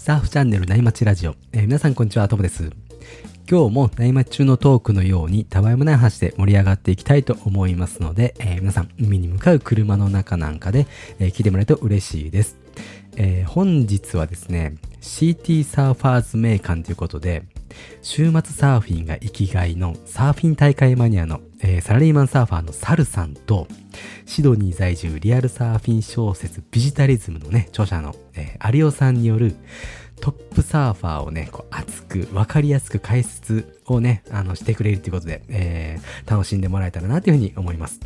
サーフチャンネル内町ラジオ、えー皆さんこんにちは、ともです。今日も内町中のトークのようにたわいもない話で盛り上がっていきたいと思いますので、えー皆さん海に向かう車の中なんかで、えー聞いてもらえると嬉しいです。え本日はですね、CT サーファーズ名館ということで、週末サーフィンが生きがいのサーフィン大会マニアの、えーサラリーマンサーファーのサルさんと、シドニー在住リアルサーフィン小説ビジタリズムのね、著者の、えー、有オさんによるトップサーファーをね、こう熱く分かりやすく解説をね、あのしてくれるということで、えー楽しんでもらえたらなというふうに思います。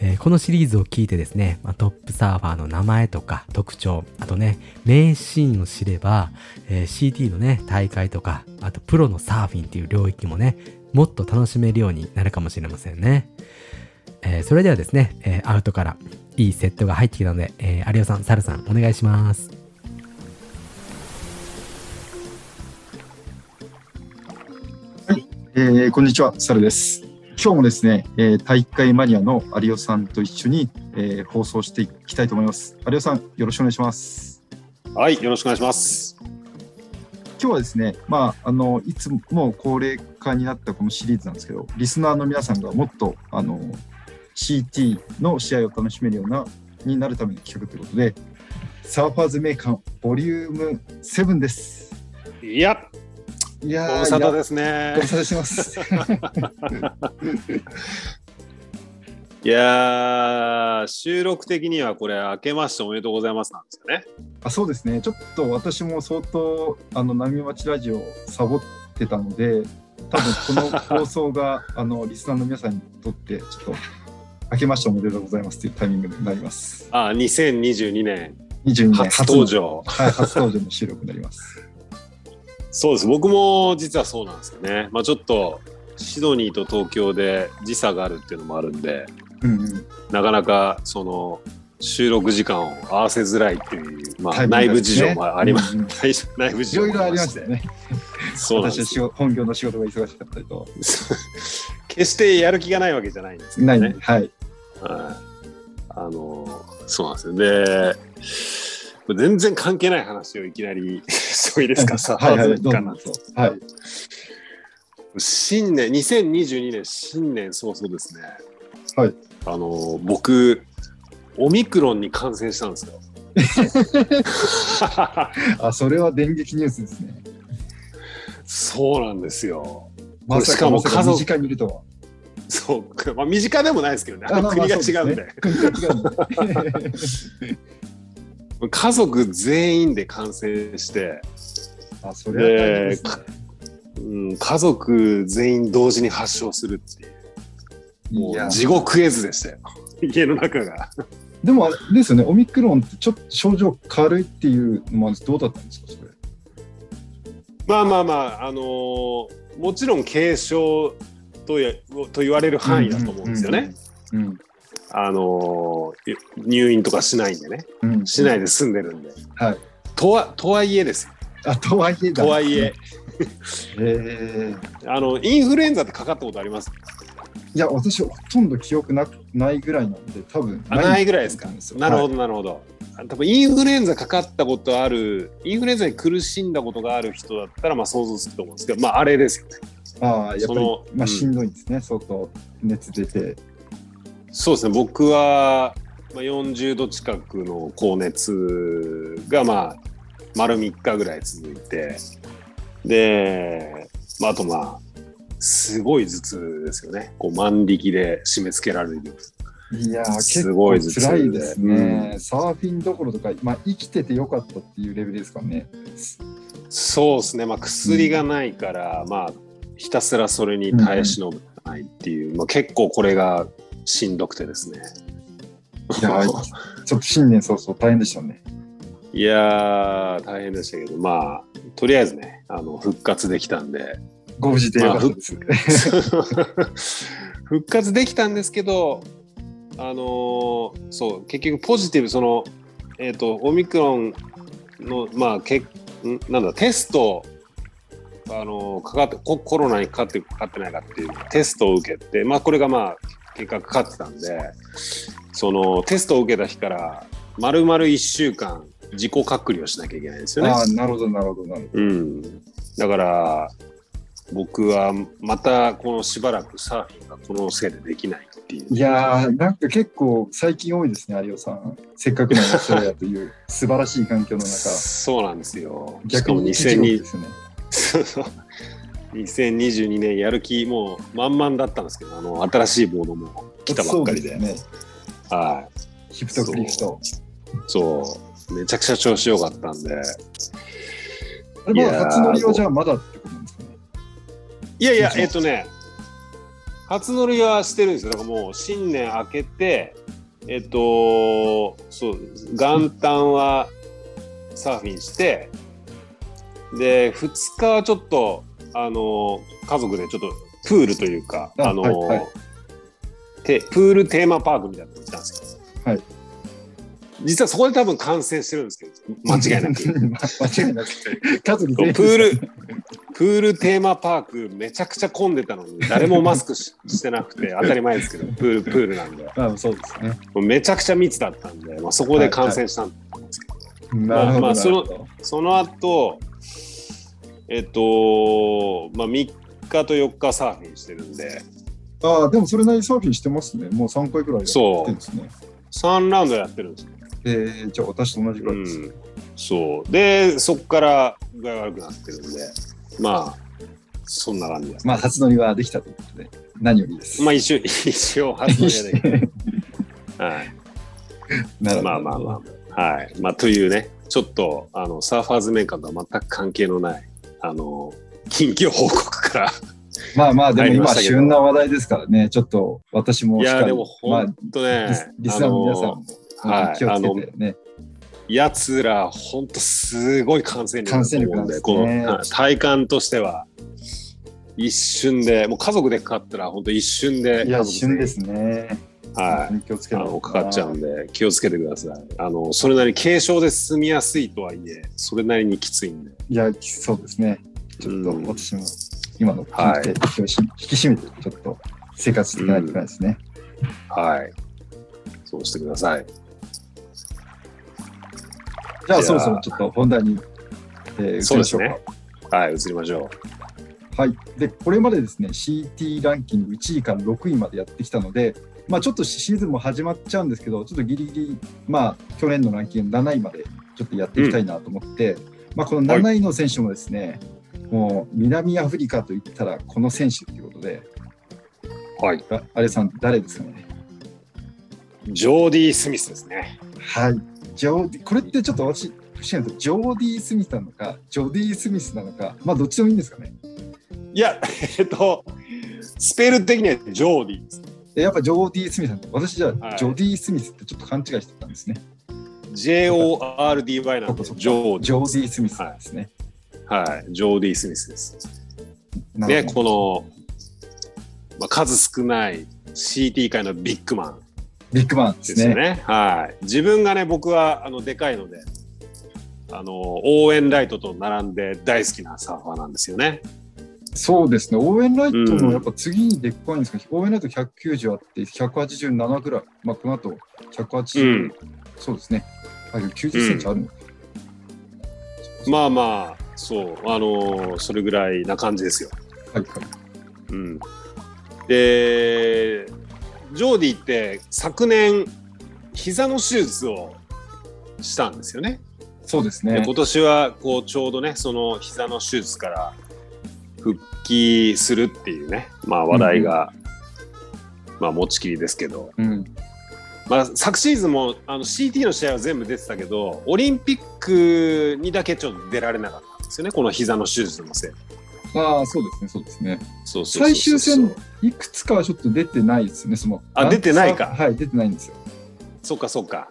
えーこのシリーズを聞いてですね、まあ、トップサーファーの名前とか特徴、あとね、名シーンを知れば、えー CT のね、大会とか、あとプロのサーフィンっていう領域もね、もっと楽しめるようになるかもしれませんね。えーそれではですね、えーアウトからいいセットが入ってきたので、えー有オさん、サルさん、お願いします。えーこんにちは、サルです。今日もですね、えー大会マニアの有オさんと一緒に、えー放送していきたいと思います。有オさん、よろしくお願いします。はい、よろしくお願いします。今日はですね、まあ、あの、いつも恒例化になったこのシリーズなんですけど、リスナーの皆さんがもっと、あの、CT の試合を楽しめるような、になるための企画ということで、サーファーズメーカーボリューム7です。いや、いやご無沙汰ですねご。無沙汰してます。いやー、収録的にはこれ、明けましておめでとうございますなんですよね。あそうですね、ちょっと私も相当、あの波町ラジオをサボってたので、多分この放送が あのリスナーの皆さんにとって、ちょっと、明けましておめでとうございますというタイミングになります。あ、2022年22年初登の場。はい、初登場の収録になります。そうです、僕も実はそうなんですよね。まあちょっと、シドニーと東京で時差があるっていうのもあるんで、うんうん、なかなかその収録時間を合わせづらいっていう、まあ、内部事情もあります。うんうん内部事情いろいろありましたよね。そうなんです私本業の仕事が忙しかったりと。決してやる気がないわけじゃないんですけどない、ね。はい。はい。あのそうなんですよ。で、全然関係ない話をいきなりしてもいいですか、さ はいはい、ハーズかなどうぞどうぞ。はい。新年、2022年新年早々ですね。はい。あの僕、オミクロンに感染したんですよ。あ、それは電撃ニュースですね。そうなんですよ。まさしかも家族身近にいるとは。そう、まあ、身近でもないですけどね。あの国が違うんで。家族全員で感染して、あ、それね。うん、家族全員同時に発症するっていう、もう地獄絵図でしたよ。家の中が。でもあれですよね、オミクロンってちょっと症状軽いっていうのもあるんですどうだったんですか、それ？まあまあまあ、あのーもちろん軽症とやと言われる範囲だと思うんですよね。うん。あのー入院とかしないんでね。うん。うんしないで済んでるんで。はい。とはとはいえですよ。あ、とはいえだ。とはいえ。えー、あの、インフルエンザってかかったことあります？いや、私、ほとんど記憶なくないぐらいなんで、多分あないぐらいですか？なるほど、はいなるほど。多分インフルエンザかかったことある、インフルエンザに苦しんだことがある人だったら、まあ想像つくと思うんですけど、まああれですよね。ああ、やっぱりまあ、うんしんどいんですね、相当熱出て。そうですね、僕は、まあ、40度近くの高熱が、まあ、丸3日ぐらい続いて、で、まあ、あとまあ、すごい頭痛ですよね。こう万力で締め付けられる。いやー、す結構ごい頭痛で。辛いですね、うサーフィンどころとか、まあ、生きててよかったっていうレベルですかね。そうですね、まあ、薬がないから、まあ、ひたすらそれに耐え忍ぶないっていう、まあ、結構これがしんどくてですね。いやーちょっと新年早々大変でしたね。いやー、大変でしたけど、まあ、とりあえずね、あの復活できたんで、ご無事でよかったです。復活できたんですけど、あのーそう、結局ポジティブ、その、えっ、と、オミクロンの、まあ、けんなんだ、テスト、あのーかかってコ、コロナにかかってるかかってないかっていうテストを受けて、まあ、これがまあ、結果かかってたんで、そのテストを受けた日から、丸々1週間、自己隔離をしなきゃいけないんですよね。ああ、なるほど、なるほど、なるほうん、だから僕はまたこのしばらくサーフィンがこのせいでできないっていうど。いやー、なんか結構最近多いですね、有吉さん。せっかくのオーストラリアという 素晴らしい環境の中、そうなんですよ。し逆に一時2020ですよね。そうそう2022年やる気もう満々だったんですけどあの新しいボードも来たばっかりでそうすね。はいヒプトクリフト。そうめちゃくちゃ調子良かったんであれ初乗りはじゃあまだってことなんですかね？いやいやえっとね初乗りはしてるんですよだからもう新年明けてえっとそう元旦はサーフィンしてで2日はちょっとあの家族でちょっとプールというかああの、はいはいてプールテーマパークみたいなのに行ったんですよ。はい実はそこで多分感染してるんですけど間違いなく。間違いなく。家族プール、プールテーマパークめちゃくちゃ混んでたのに誰もマスクししてなくて当たり前ですけどプールプールなんで あそうですね。めちゃくちゃ密だったんで、まあ、そこで感染したんですけど、なるほど。まあそのなるほどその後えっとまあ3日と4日サーフィンしてるんでああ、でもそれなりにサーフィンしてますね。もう3回くらいやってるんですね。3ラウンドやってるんですよ。えー、じゃあ私と同じくらいです。うん、そうでそこから具合悪くなってるんでまあそんな感じです。まあ、初乗りはできたということで、何よりです。まあ一応 一応初乗りやで、はい、なるほどまあまあまあ、はい。まあ、というね、ちょっと、あの、サーファーズメーカーとは全く関係のない、あの、近況報告から。まあまあ、でも今、旬な話題ですからね、ちょっと私もいや、でも、まあ本当リねス、リスナーの皆さんもはい気をつけてね。やつら、本当すごい感染力だと思うんですねこのはい体感としては、一瞬で、もう家族でかかったら、本当一瞬で、いや、家族旬ですね。はい。気をつけあのかかっちゃうんで気をつけてください。あのそれなりに軽症で済みやすいとはいえそれなりにきついんで。いや、そうですね。ちょっとうん私も今の聞いて、気をし引き締めて、ちょっと生活していかないといけないですね。はい。そうしてください。じゃあ、そろそろちょっと本題に、えー、移りましょうか。そうですはい、移りましょはい、でこれまでですね CT ランキング1位から6位までやってきたので、まあ、ちょっとシーズンも始まっちゃうんですけどちょっとギリギリ、まあ、去年のランキング7位までちょっとやっていきたいなと思って、まあ、この7位の選手もですね、もう南アフリカといったらこの選手ということでう。はい。ああれさん誰ですかね？ジョーディー・スミスですね。はいジョーディこれってちょっと私不思議なジョーディー・スミスなのかジョディー・スミスなのかまあどっちでもいいんですかね？いや、えっと、スペル的にはジョーディーです。えやっぱジョーディー・スミスなんだ私じゃあ、はいジョディー・スミスってちょっと勘違いしてたんですね J-O-R-D-Y なんで、ジョージョーディー・スミスですね。ー。はい。ジョーディー・スミスです。ね、この、まあ、数少ない CT 界のビッグマン。ビッグマンでですすね。よね。はい。自分がね、僕はあのでかいので、あのオーエンライトと並んで大好きなサーファーなんですよね。そうですね。オーエンライトうんのやっぱ次にでっかいんですけど、オーエンライト190あって、187ぐらい。まあ、この後、180、うんそうですね。あ90センチあるの？か。まあまあ、そう、あのそれぐらいな感じですよ。はいはい。うん。で、ジョーディって昨年、膝の手術をしたんですよね。そうですね。で今年はこうちょうどねその膝の手術から復帰するっていうね、まあ、話題が、まあ、持ちきりですけど、うん。まあ、昨シーズンもあの CT の試合は全部出てたけどオリンピックにだけちょっと出られなかったんですよねこの膝の手術のせいでああ、そうですね、そうですね。そうそうそうそう最終戦、いくつかはちょっと出てないですね、その。あ出てないかはい、出てないんですよ。そっかそっか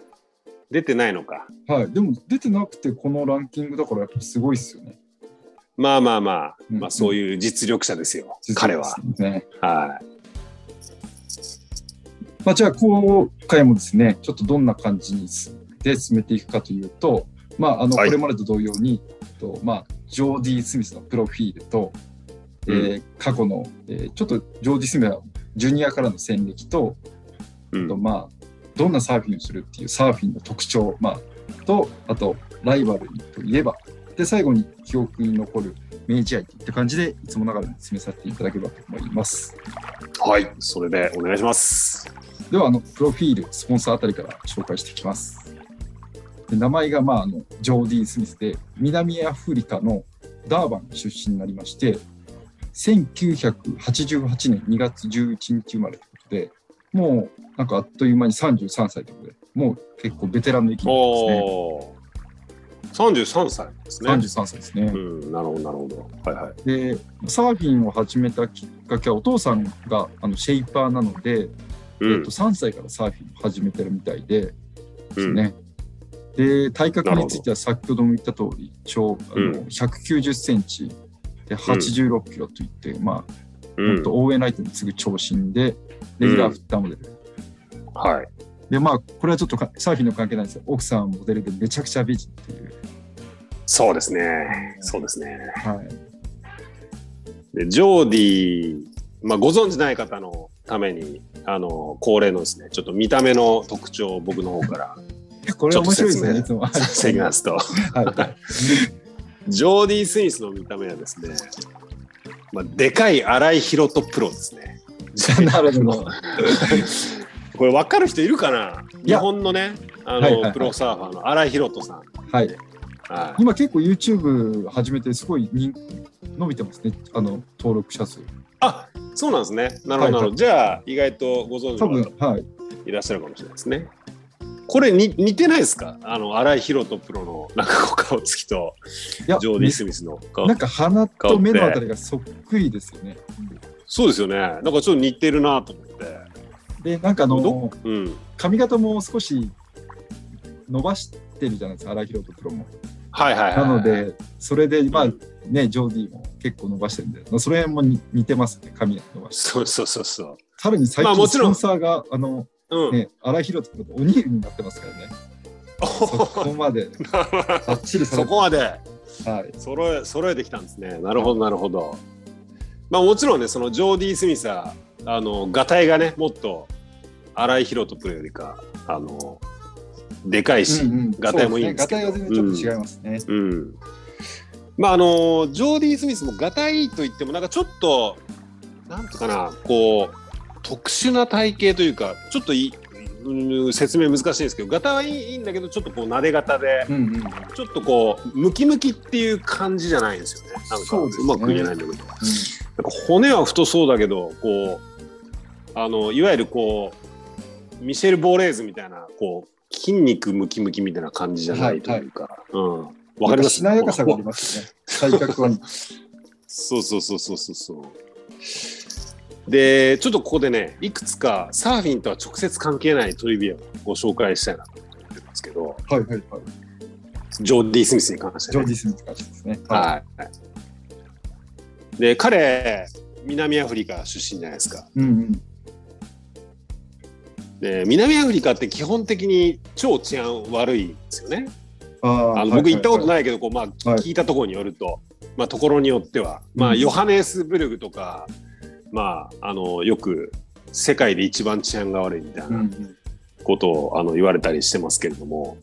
出てないのかはい。でも、出てなくて、このランキングだから、やっぱすごいですよね。まあまあまあ、うんまあそういう実力者ですよ、彼は。まあ、じゃあ今回もですねちょっとどんな感じにで進めていくかというと、まあ、あのこはい。れまでと同様に、とまあ、ジョーディ・スミスのプロフィールと、えー過去の、えーちょっとジョーディ・スミスはジュニアからの戦歴と,、い。うん。とまあ、どんなサーフィンをするっていうサーフィンの特徴、まあ、とあとライバルといえば、で、最後に記憶に残る明治愛といった感じで、いつもながらに進めさせていただければと思います。はい、それでお願いします。では、あの、プロフィール、スポンサーあたりから紹介していきます。で名前が、まあ、あの、ジョーディー・スミスで、南アフリカのダーバン出身になりまして、1988年2月11日生まれということで、もう、なんかあっという間に33歳ということで、もう結構ベテランの域になってますね。おお。三十三歳ですね。33歳ですね。うん、なるほど、なるほど。はいはい。で、サーフィンを始めたきっかけは、お父さんがあのシェイパーなので、うんえっと、3歳からサーフィンを始めてるみたいで、うですん、ね。で、体格については先ほども言った通り、超あの、うん190センチで86キロといって、まあ、うん本当、オーウェンライトに次ぐ長身で、レギュラーフッターモデル。はい。で、まあ、これはちょっとかサーフィンの関係ないんですよ。奥さんはモデルでめちゃくちゃ美人っていう。そうですね。そうですね。はい。で、ジョーディー、まあ、ご存知ない方のために、あの、恒例のですね、ちょっと見た目の特徴を僕の方から これは面白いですよね、いちつも。させてみますと。ジョーディー・スミスの見た目はですね、まあ、でかい荒井宏斗プロですね。なるほど。これ分かる人いるかな？い日や本のね、あの、はいはいはいプロサーファーの荒井宏斗さん。はい。はい、今結構 YouTube 始めてすごい人伸びてますね。あの、登録者数。あそうなんですね。なるほど、なるほど。はいはいじゃあ、意外とご存知多の方分、はい。いらっしゃるかもしれないですね。これに似てないですか？あの、荒井宏斗プロのなんか顔つきと、ジョーディ・スミスの顔なんか鼻と目のあたりがそっくりですよね。そうですよね。なんかちょっと似てるなと思って。で、なんかあのど、うん。髪型も少し伸ばしてるじゃないですか、荒井宏斗プロも。はいはいはい。なの、で、それで、まあうんね、ジョーディーも結構伸ばしてるんで、まあそれもに似てますね、髪が伸ばして。そうそうそうそう。さらに最近、スポンサーが、あの、うん。ね、荒井宏とおにぎりになってますからね。そこまで、ばっちりそこまではい。揃え揃えてきたんですね。なるほどなるほど。まあもちろんねそのジョーディ・スミスはあのガタイがねもっと荒井宏斗プロよりかあのでかいし、うんうん。ガタイもいいんですけど。ガタイは全然ちょっと違いますね。うん。まああのジョーディ・スミスもガタイといってもなんかちょっとなんとかなこう特殊な体型というかちょっとい説明難しいんですけどガタイはいいんだけどちょっとこう撫で型でうんうん。ちょっとこうムキムキっていう感じじゃないんですよね。なんかそうですね。うまく言えないんだけど。なんか骨は太そうだけどこうあのいわゆるこうミシェル・ボーレーズみたいなこう筋肉ムキムキみたいな感じじゃないというか、うんわかります？しなやかさがありますね。体格は。そうそうそうそうそうそう。で、ちょっとここでね、いくつかサーフィンとは直接関係ないトリビアをご紹介したいなと思ってますけど、はいはいはい。ジョーディ・スミスに関して、ね。ジョーディ・スミスからですね。はい。で、彼、南アフリカ出身じゃないですか。うんうん。で、南アフリカって基本的に超治安悪いんですよね。ああの僕行ったことい。ないけど、こうま聞いたところによると、まあ、ところによっては、まあ、うんヨハネスブルグとか、まあ、あのよく世界で一番治安が悪いみたい。なんことを、あの言われたりしてますけれども、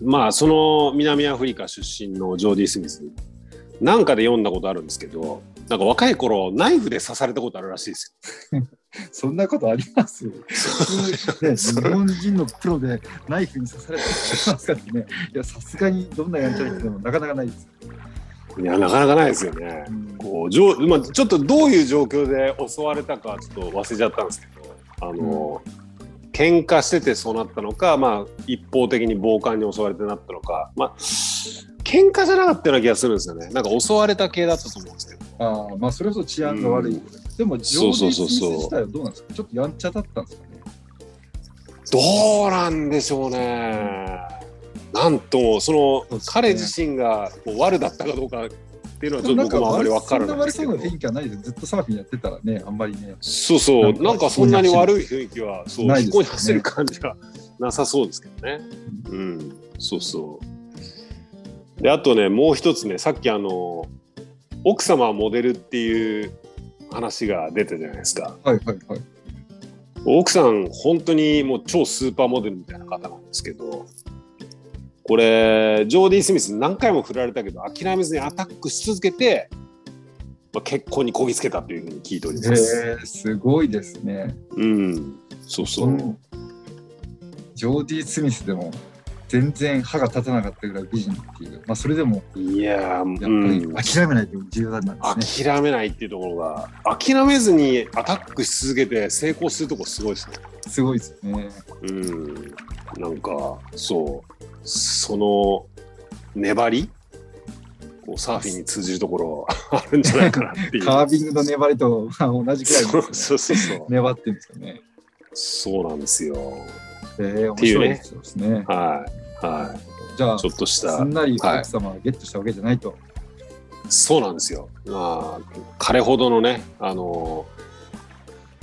まあ、その南アフリカ出身のジョーディ・スミス、なんかで読んだことあるんですけど、なんか若い頃ナイフで刺されたことあるらしいです そんなことあります？ね、日本人のプロでナイフに刺されたりますからね。いや、さすがにどんなやんちゃな人でもなかなかないです。よ。いや、なかなかないですよね。こうじょうまあ、ちょっとどういう状況で襲われたかちょっと忘れちゃったんですけどあの、喧嘩しててそうなったのか、まあ、一方的に暴漢に襲われてなったのか、まあ、喧嘩じゃなかったような気がするんですよねなんか襲われた系だったと思うんですけどああ、まあ、それこそ治安が悪い。でも、ジョーディ・スミス自体はどうなんですか？ちょっとやんちゃだったんですかね？どうなんでしょうね。なんともその彼自身がこう悪だったかどうかっていうのはちょっと僕もあんまり分からないんですけど。悪そうな雰囲気はないですよ。ずっとサーフィンやってたらね、あんまりね。そうそう。なんかそんなに悪い雰囲気はそうないですよね飛行に走る感じはなさそうですけどね。うん。そうそう。であとねもう一つねさっきあの奥様はモデルっていう話が出たじゃないですかはいはいはい。奥さん本当にもう超スーパーモデルみたいな方なんですけどこれジョーディ・スミス何回も振られたけど諦めずにアタックし続けて、まあ、結婚にこぎつけたというふうに聞いております。えー、すごいですね。うん、そうそう。うんジョーディ・スミスでも全然歯が立たなかったぐらい美人っていう、まあ、それでもいやー、やっうんぱり諦めないという重要なんですね。諦めないっていうところが諦めずにアタックし続けて成功するところすごいですね。すごいですよね。うん、なんかそうその粘り？こうサーフィンに通じるところ あるんじゃないかなっていう。カービングの粘りとまあ同じくらいそうそうそうそう粘ってるんですよね。そうなんですよ。えー、面ていうね白いですね。はいはじゃあい。ちょっとしたすんなりはい奥様はゲットしたわけじゃないと。そうなんですよ。まあ彼ほどのねあの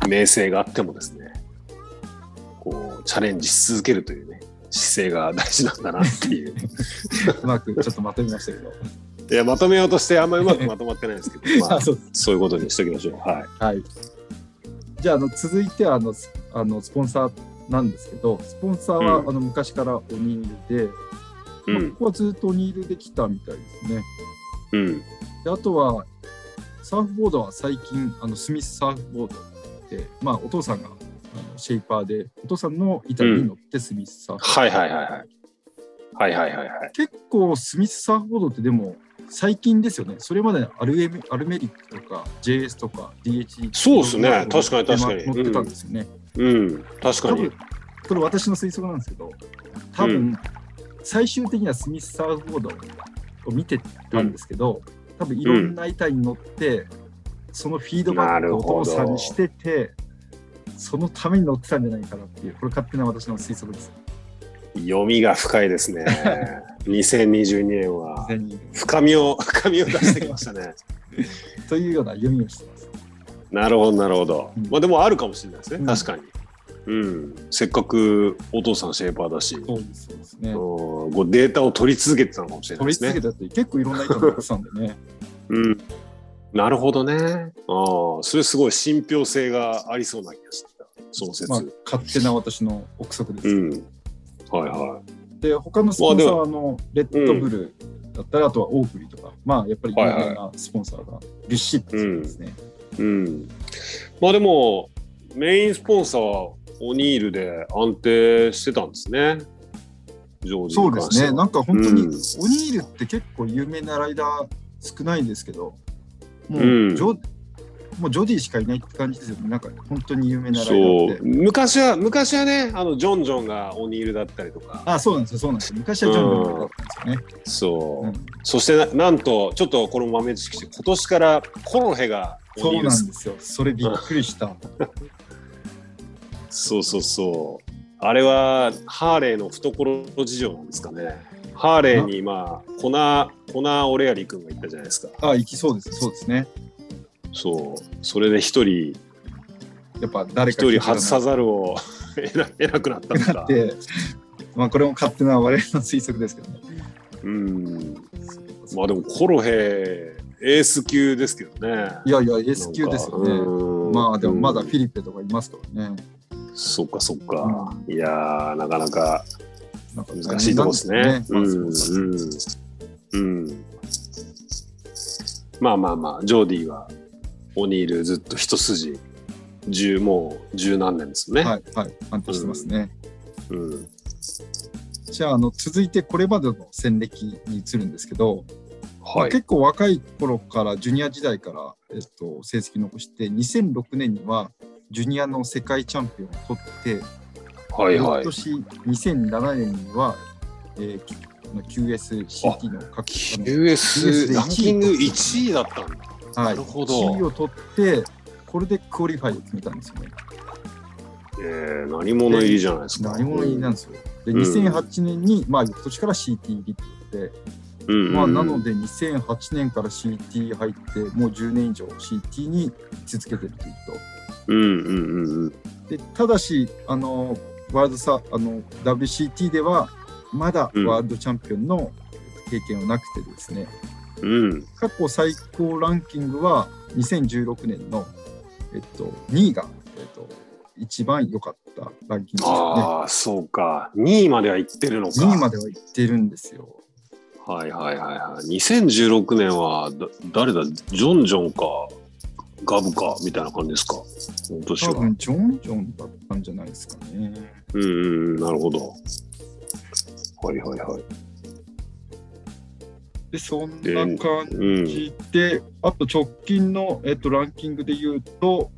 名声があってもですねこうチャレンジし続けるというね姿勢が大事なんだなっていう。うまくちょっとまとめましたけど。いやまとめようとしてあんまりうまくまとまってないんですけど、まああ、そうそういうことにしときましょう。はい。はい。じゃあ、あの続いてはあのスあのスポンサーなんですけど、スポンサーは、うんあの昔からオニールで、うまあ、んここはずっとオニールできたみたいですね。うんであとは、サーフボードは最近、あのスミスサーフボードで、まあ、お父さんがあのシェイパーで、お父さんの板に乗ってスミスサーフ、はいはいはいはい。はいはいはいはい。結構スミスサーフボードってでも最近ですよね。それまでアルエメアルメリックとか JS とか DH そうっすね確かに確かに乗ってたんですよね。うん、確かに。これ私の推測なんですけど多分、最終的にはスミスサーフボードを見てたんですけど、多分いろんな板に乗って、そのフィードバックをお父さんにしててそのために乗ってたんじゃないかなっていうこれ勝手な私の推測です。読みが深いですね。2022年は深みを深みを出してきましたね。というような読みをしてます。なるほどなるほど。うんまあでもあるかもしれないですね。うん確かに。うん、せっかくお父さんシェーパーだし、そうですね。うんこうデータを取り続けてたのかもしれないですね取り続け。たって結構いろんな人乗ってたんでね。うん、なるほどね。ああ、それすごい信憑性がありそうな気がしてきた。その説。まあ勝手な私の憶測です。うん。はいはで他のスポンサーのレッドブルだったり、あとはオークリーとかまあやっぱりいはい名なスポンサーがビッシップですね。い。うん。まあでも、メインスポンサーはオニールで安定してたんですね。そうですね。なんか本当に、うんオニールって結構有名なライダー少ないんですけど、もう,、うんジョもうジョディしかいないって感じですよね。なんか本当に有名なライダそうーって。昔は昔はねあのジョン・ジョンがオニールだったりとかあ、そうなんですよ。そうなんですよ。昔はジョン・ジョンだったんですよね。そう、うんそしてななんとちょっとこの豆知識今年からコロヘがオそうニールなんですよ。それびっくりした。そうそうそう。あれはハーレーの懐事情なんですかね。ハーレーにまあコナオレアリ君がいたじゃないですか。あ、行きそうです。そうですね。そう。それで一人やっぱ誰一か人外さざるを 得な得なくなったのなっか。て、まあこれも勝手な我々の推測ですけどね。うん。まあでもコロヘエース級ですけどね。いやいや、S 級ですよね。ねまあでもまだフィィリペとかいますからね。そっかそっか。いやーなかなか難しいとこですね。うんまあまあまあ、ジョーディはオニールずっと一筋、十もう十何年ですよね。はい、はい、安定してますね。うん、じゃあ、あの、続いてこれまでの戦歴に移るんですけど、まあはい。結構若い頃から、ジュニア時代から、えっと、成績残して、2006年にはジュニアの世界チャンピオンを取って、はいはい。翌年2007年には、えー、QSCT の各 US ランキング1位だったんだ。はい、なるほど1位を取って、これでクオリファイを決めたんですよね。えー、鳴り物入りじゃないですか。鳴り物入りなんですよ。で、うん2008年に、まあ、翌年から CT 入りって言って、うんうんまあ、なので2008年から CT 入って、もう10年以上 CT に続けてるといううんうんうんうん。と。で、ただし、あの、ワールドサあの WCT では、まだうんワールドチャンピオンの経験はなくてですね、うん、過去最高ランキングは2016年の、えっと、2位が、えっと、一番良かったランキングですね。ああ、そうか。2位までは行ってるのか。2位までは行ってるんですよ。はいはいはいはい。2016年はだ誰だ？ジョンジョンかガブかみたいな感じですか？今年は。多分ジョンジョンだったんじゃないですかね。うんうん、なるほど。はいはいはい。で、そんな感うん。じで、あと直近の、えっと、ランキングで言うと、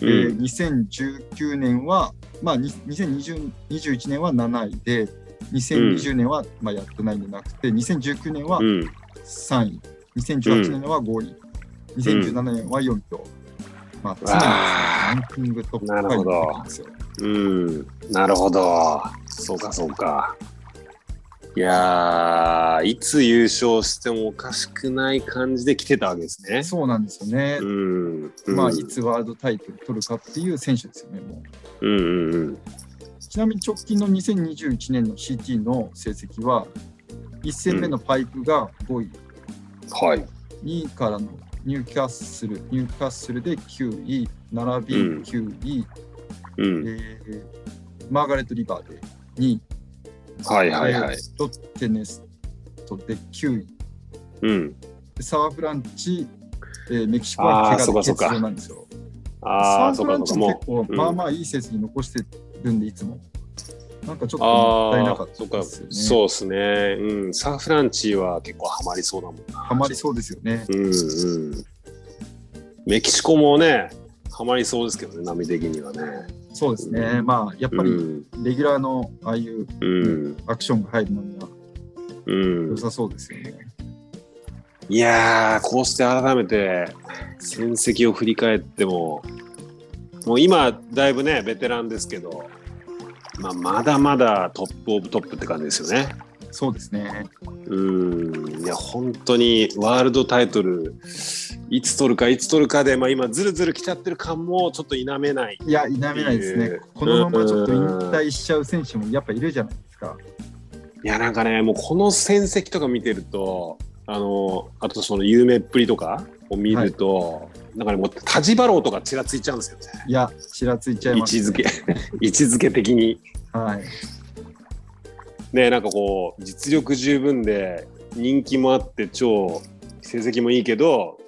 えーうん、2019年は、まあ、に2021年は7位で、2020年は、まあ、やってないんじゃなくて、2019年はうん。3位、2018年は5位、2017年は4位と、まあ、常にランキングトップなるほど5なんですよ。うん。なるほど。そうかそうか。いやー、いつ優勝してもおかしくない感じで来てたわけですね。そうなんですよね。うん。うんまあ、いつワールドタイトル取るかっていう選手ですよね、もう。うんうんうん。ちなみに直近の2021年の CT の成績は、1戦目のパイプが5位、はい。2位からのニューキャッスル、ニューキャッスルで9位、並びうん9位、うん。えーマーガレット・リバーで2位、はいはいはいえ。ーロッテネストで9位、うん。でサーフランチ、えーメキシコは怪我なんですよ。ああ、サーフランチそうかそうか。も結構、うんまあまあいい成績残してるんで、いつも。なんかちょっう。ともったいなかっ。たですよね。そうですね。うん。サーフランチは結構ハマりそうだもんな。ハマりそうですよね。うんうん。メキシコもね、ハマりそうですけどね、波的にはね。そうですね。うんまあ、やっぱりうん。レギュラーのああいううん。アクションが入るのにはうん良。さそうですよね。いやー、こうして改めて戦績を振り返っても、もう今、だいぶね、ベテランですけど、まあ、まだまだトップオブトップって感じですよね。そうですね。うん。いや、本当にワールドタイトル、いつ取るか、いつ取るかで、まあ、今、ずるずる来ちゃってる感もちょっと否めない。いや、否めないですね。このままちょっと引退しちゃう選手もやっぱいるじゃないですか。いや、なんかね、もうこの戦績とか見てると、あの、あとその有名っぷりとかを見ると、なんかね、もう、タジバローとかちらついちゃうんですよね。いや、ちらついちゃい位ます、置づけ、位置づけ的に。はい。ね、なんかこう、実力十分で、人気もあって、超成績もいいけど、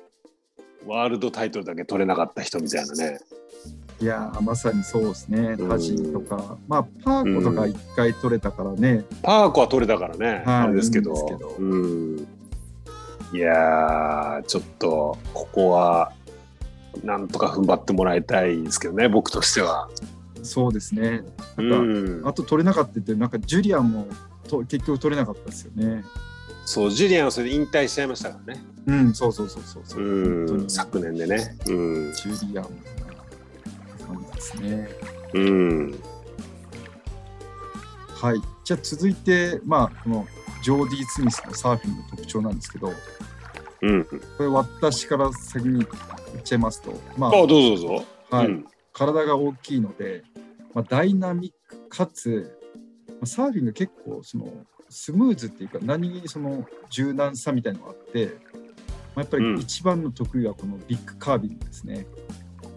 ワールドタイトルだけ取れなかった人みたいなね。いやー、まさにそうですね。うんタジとか、まあ、パーコとか一回取れたからね。パーコは取れたからね、はいあれですけど。いいけどうん。いやー、ちょっと、ここは、なんとか踏ん張ってもらいたいですけどね、僕としては。そうですね。うなんか、んあ。と取れなかったって、なんかジュリアンもと結局取れなかったですよね。そう、ジュリアンはそれで引退しちゃいましたからね。うん、そうそうそうそうそう。うん。昨年でね。うん。ジュリアンなんですね。うん。はい。じゃあ続いて、まあ、このジョーディ・スミスのサーフィンの特徴なんですけど、うん。これ私から先に言っちゃいますと、まあ、どうぞどうぞ。あ、はいうん体が大きいので、まあ、ダイナミックかつ、まあサーフィンが結構そのスムーズっていうか何気にその柔軟さみたいなのがあって、まあ、やっぱりうん一番の得意はこのビッグカービングですね。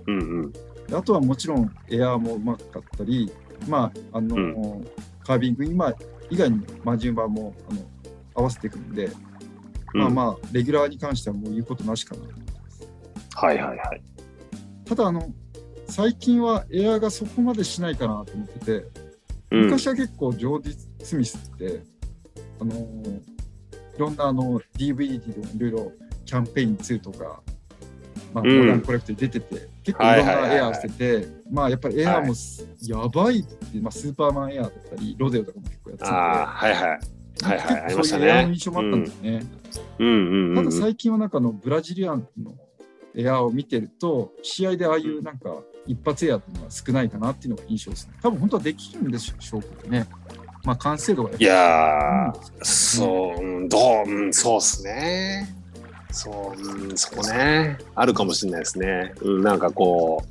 うんうん。であとはもちろんエアーもうまかったり、まああのうカービング今以外にもマジンバーもあの合わせてくるんで、まああ。まあレギュラーに関してはもう言うことなしかなと思います。はいはいはい。ただあの最近はエアーがそこまでしないかなと思ってて、うん昔は結構ジョーディ・スミスってあのいろんなあの DVD でもいろいろキャンペーン2とか、まあ、うんモダンコレクトに出てて、結構いろんはいはいはいはいなエアーしてて、まあやっぱりエアーもす、やばいって、まあ、スーパーマンエアーだったりロデオとかも結構やってたんでああ、はいはい。はいはいありましたね結構そういうエアーの印象もあったんですよね。うんうんうん。ただ最近はなんかあのブラジリアンのエアーを見てると試合でああいうなんか一発エアーっていうのは少ないかなっていうのが印象ですね。多分本当はできるんでしょうけどね。まあ完成度がやっぱいやそう、うんどう、うん、そうっすね。そう、うん、そこね。あるかもしれないですね。うん、なんかこう、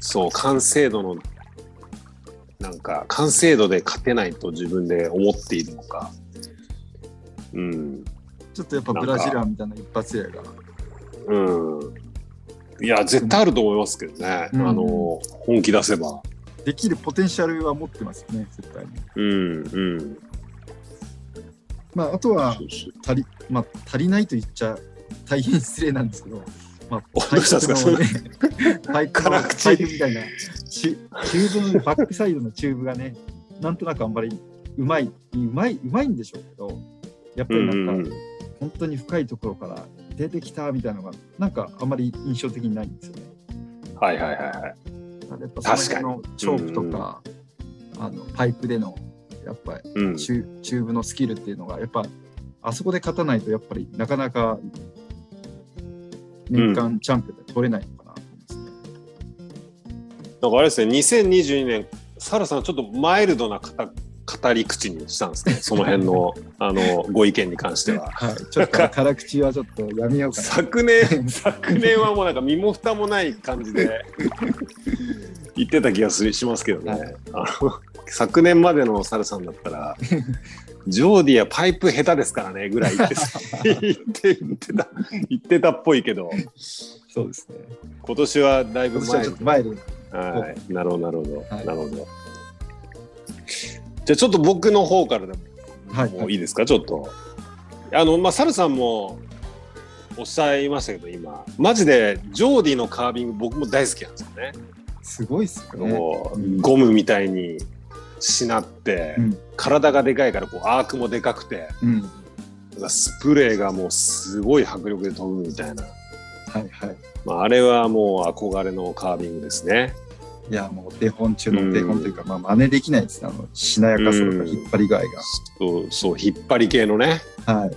そう、完成度の、なんか、完成度で勝てないと自分で思っているのか。うん、ちょっとやっぱブラジリアンみたいな一発エアが。うん。いや、絶対あると思いますけどね。うんあの、本気出せば。できるポテンシャルは持ってますよね、絶対に。うん、うん。まあ、あとは足り、まあ、足りないと言っちゃ大変失礼なんですけど、まあ、パイプのね、パイプの辛口パイプみたいな、チュチューブのバックサイドのチューブがね、なんとなくあんまりうまい、うまい、うまいんでしょうけど、やっぱりなんか、本当に深いところから出てきたみたいなのが、なんかあんまり印象的にないんですよね。はいはいはいはい。やっぱそのチョークとか、あのパイプでのやっぱりうん。チュチューブのスキルっていうのがやっぱあそこで勝たないとやっぱりなかなか年間チャンピオンで取れないのかなと思いますね。なんかあれですね、2022年、サラさん、ちょっとマイルドな語語り口にしたんですね、その辺の あのご意見に関しては。はい、ちょっと辛口はちょっとやめようかな。昨年、昨年はもうなんか身も蓋もない感じで言ってた気がするしますけどね。はいあの昨年までのサルさんだったら、ジョーディはパイプ下手ですからねぐらい言って言ってた言ってたっぽいけど、そうですね。今年はだいぶ前今年はちょっとマイルド。はい、なるほど、なるほど、はいなるほど。じゃあちょっと僕の方からでも、はいもういいですか、ちょっと。あの、まあ、サルさんもおっしゃいましたけど、今、マジでジョーディのカービング、僕も大好きなんですよね。すごいっすよね。こううんゴムみたいにしなって、うん体がでかいからこうアークもでかくて、うん。スプレーがもうすごい迫力で飛ぶみたいな。はいはい。まあ、あれはもう憧れのカービングですね。いや、もう手本中の手本というか、まあ真似できないですね。あの、しなやかさとかうん引っ張り具合が。そう、そう、引っ張り系のね。はい。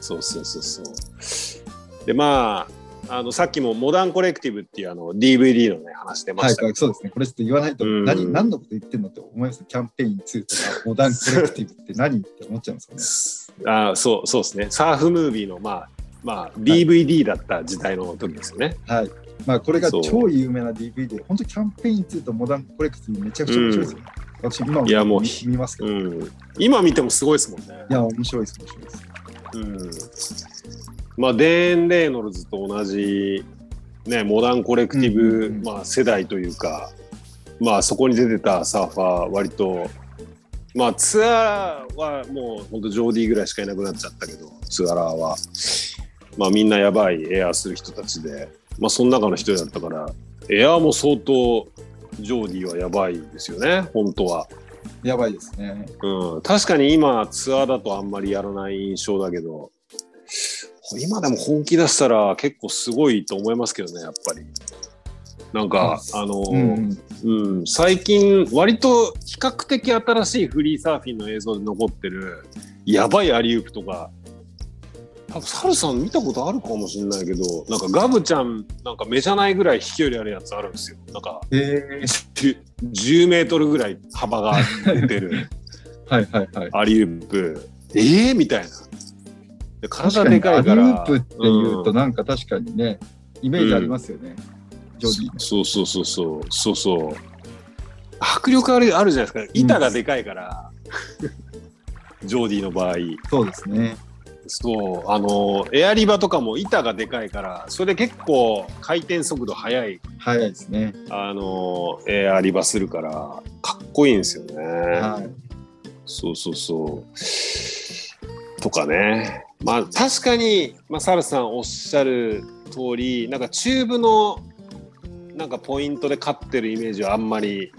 そうそうそうそう。で、まあ、あの、さっきもモダンコレクティブっていうあの DVD のね、話出まはいしたけど、そうですね。これちょっと言わないとうん何、何のこと言ってんのって思いますキャンペーン2とか、モダンコレクティブって何って思っちゃいますよね。あそうそうですね。サーフムービーの、まあ、まあ、DVD だった時代の時ですよね。はい。まあこれが超有名な DVD、本当キャンペーン2とモダンコレクティブめちゃくちゃ面白いですよ。私今いやもう見見ますけど、ういん。今見てもすごいですもんね。や面白いです面白いです。うん。まあ、デーン・レイノルズと同じ、ね、モダンコレクティブ、うんうんうんまあ、世代というか、まあ、そこに出てたサーファー、割と、まあ、ツアーはもう本当ジョーディーぐらいしかいなくなっちゃったけど、ツアラーは。まあ、みんなやばいエアーする人たちで、まあ、その中の一人だったから、エアーも相当、ジョーディーはやばいですよね、本当は。やばいですね。うん、確かに今ツアーだとあんまりやらない印象だけど。今でも本気出したら結構すごいと思いますけどねやっぱり。なんかあの、うん。うん。最近割と比較的新しいフリーサーフィンの映像で残ってるやばいアリウープとか多分サルさん見たことあるかもしれないけどなんかガブちゃんなんか目じゃないぐらい飛距離あるやつあるんですよ。なんかえー、10 10メートルぐらい幅が出てる。はいはいはい。アリウープ。ええー、みたいな。で体でかいアリウからープっていうとん。なんか確かにね、イメージありますよね。ジョディの。そうそうそうそう。そうそう。迫力あるあるじゃないですか。板がでかいから、ジョーディの場合。そうですね。そうあのエアリバとかも板がでかいからそれで結構回転速度速い早いですね。あのエアリバするからかっこいいんですよね、はい。そうそうそう。とかね。まあ確かに、まあ、サルさんおっしゃる通りなんかチューブのなんかポイントで勝ってるイメージはあんまり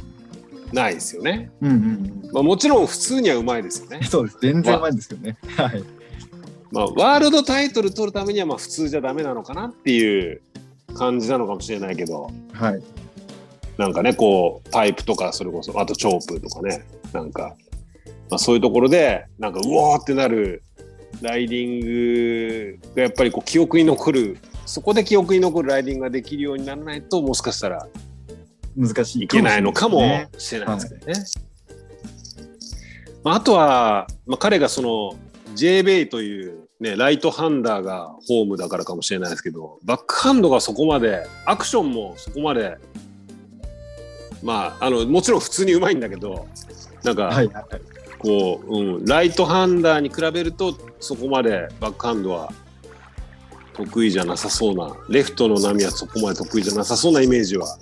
ないですよね。うんうんまあ、もちろん普通にはうまいですよねうん。。そうです。全然うまいんですけどね。はい。まあ、ワールドタイトル取るためにはまあ普通じゃダメなのかなっていう感じなのかもしれないけどはい。なんかねこうパイプとかそれこそあとチョープとかねなんか、まあ、そういうところでなんかうおーってなるライディングがやっぱりこう記憶に残るそこで記憶に残るライディングができるようにならないともしかしたら難しい。いけないのかもね。しれないですけどね。まあ、あとは、まあ、彼がその J ベイという、ね、ライトハンダーがホームだからかもしれないですけどバックハンドがそこまでアクションもそこまでまああのもちろん普通にうまいんだけどなんか、はい。こう、うん、ライトハンダーに比べるとそこまでバックハンドは得意じゃなさそうな、レフトの波はそこまで得意じゃなさそうなイメージは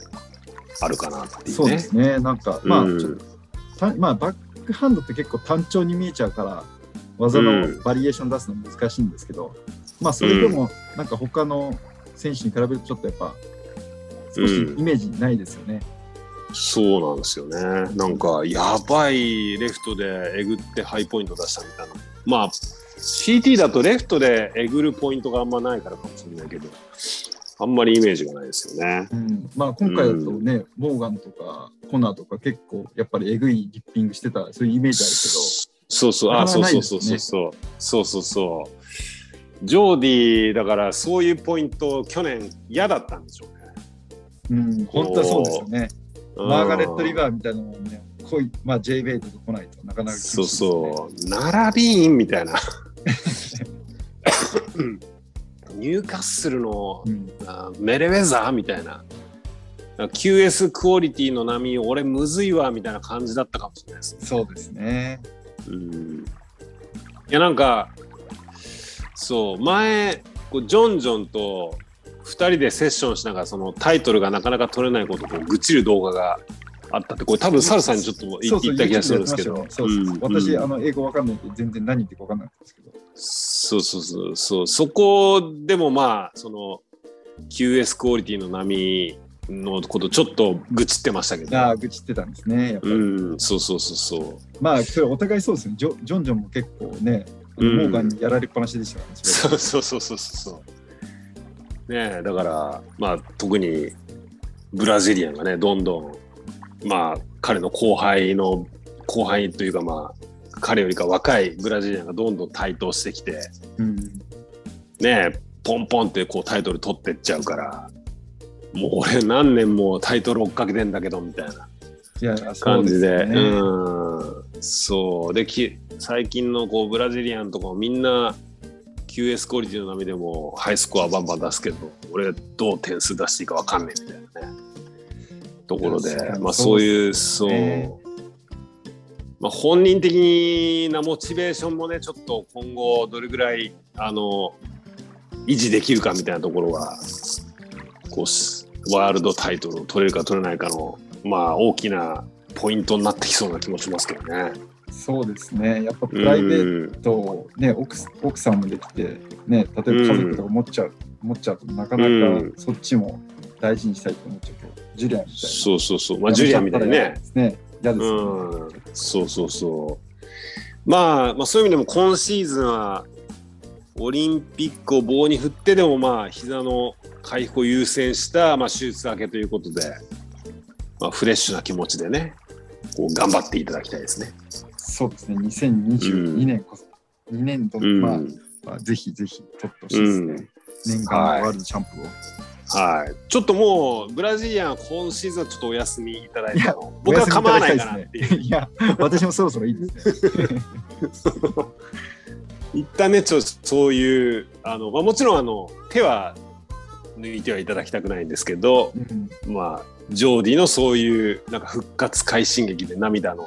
あるかなっていうね。そうですね。なんか、まあ、うんまあ、バックハンドって結構単調に見えちゃうから、技のバリエーション出すの難しいんですけど、まあ、それでも、なんか他の選手に比べるとちょっとやっぱ、少しイメージないですよね。そうなんですよね。なんか、やばいレフトでえぐってハイポイント出したみたいな。まあ、CT だとレフトでえぐるポイントがあんまないからかもしれないけど、あんまりイメージがないですよね。うん、まあ今回だとね、モーガンとかコナーとか結構やっぱりえぐいリッピングしてたそういうイメージあるけどそうそう、あ、そうそうそうそうそう。そうそうそう。ジョーディーだからそういうポイント去年嫌だったんでしょうね。うん、本当はそうですよね。うんマーガレット・リバーみたいなのもね、濃い、まあ J ベイトと来ないとなかなかね、そうそう。並びーんみたいな。ニューカッスルのうん。あメレウェザーみたいな。QS クオリティの波、俺むずいわみたいな感じだったかもしれないですね。そうですね。うん。いやなんかそう前こうジョンジョンと2人でセッションしながらそのタイトルがなかなか取れないことをこう愚痴る動画があったってこれ多分サルさんにちょっと言った気がするんですけど。私、うん。あの、英語わかんないんで、全然何言ってるかわかんないんですけど。そうそうそうそう。そこでもまあその QS クオリティの波のことちょっと愚痴ってましたけどああ、愚痴ってたんですね。やっぱりうんそうそうそうそうまあ、それお互いそうですね。ジョジョンジョンも結構ね、うんモーガンにやられっぱなしでしたからね。それそうそうそうそうそう。ねえだからまあ特にブラジリアンがねどんどんまあ彼の後輩の後輩というかまあ彼よりか若いブラジリアンがどんどん台頭してきてうん。ねえポンポンってこうタイトル取ってっちゃうからもう俺何年もタイトル追っかけてんだけどみたいな感じで。すね。うん。そう。でき最近のこうブラジリアンとかもみんな QS クオリティの波でもハイスコアバンバン出すけど俺どう点数出していいか分かんねえみたいなね。ところでまあそそうういうそう。まあ、本人的なモチベーションもねちょっと今後どれぐらいあの維持できるかみたいなところはこうしワールドタイトルを取れるか取れないかのまあ大きなポイントになってきそうな気もしますけどね。そうですね。やっぱプライベーうんト、ね、奥奥さんもできて、ね、例えば家族とか持っちゃう、持っちゃうとなかなうんかそっちも大事にしたいと思っちゃうけど、ジュリアンみたいな。そうそうそう、まあ、ジュリアンみたいにね。ね。嫌ですよね。うん、そうそうそう。まあ、まあ、そういう意味でも今シーズンはオリンピックを棒に振ってでもまあ膝の回復を優先した、まあ、手術明けということで、まあ、フレッシュな気持ちでねこう頑張っていただきたいですね。そうですね。2022年こそ、2年度、うんまあ、まあ、ぜひぜひ取ってほしいですね。うん年間のワールドチャンプを。はい、ちょっともうブラジリアンは今シーズンはちょっとお休みいただいても僕は構わないかなっていう。いや、私もそろそろいいですね。一旦ねちょっとそういうあの、まあ、もちろんあの手は抜いてはいただきたくないんですけど、うんまあ、ジョーディのそういうなんか復活快進撃で涙の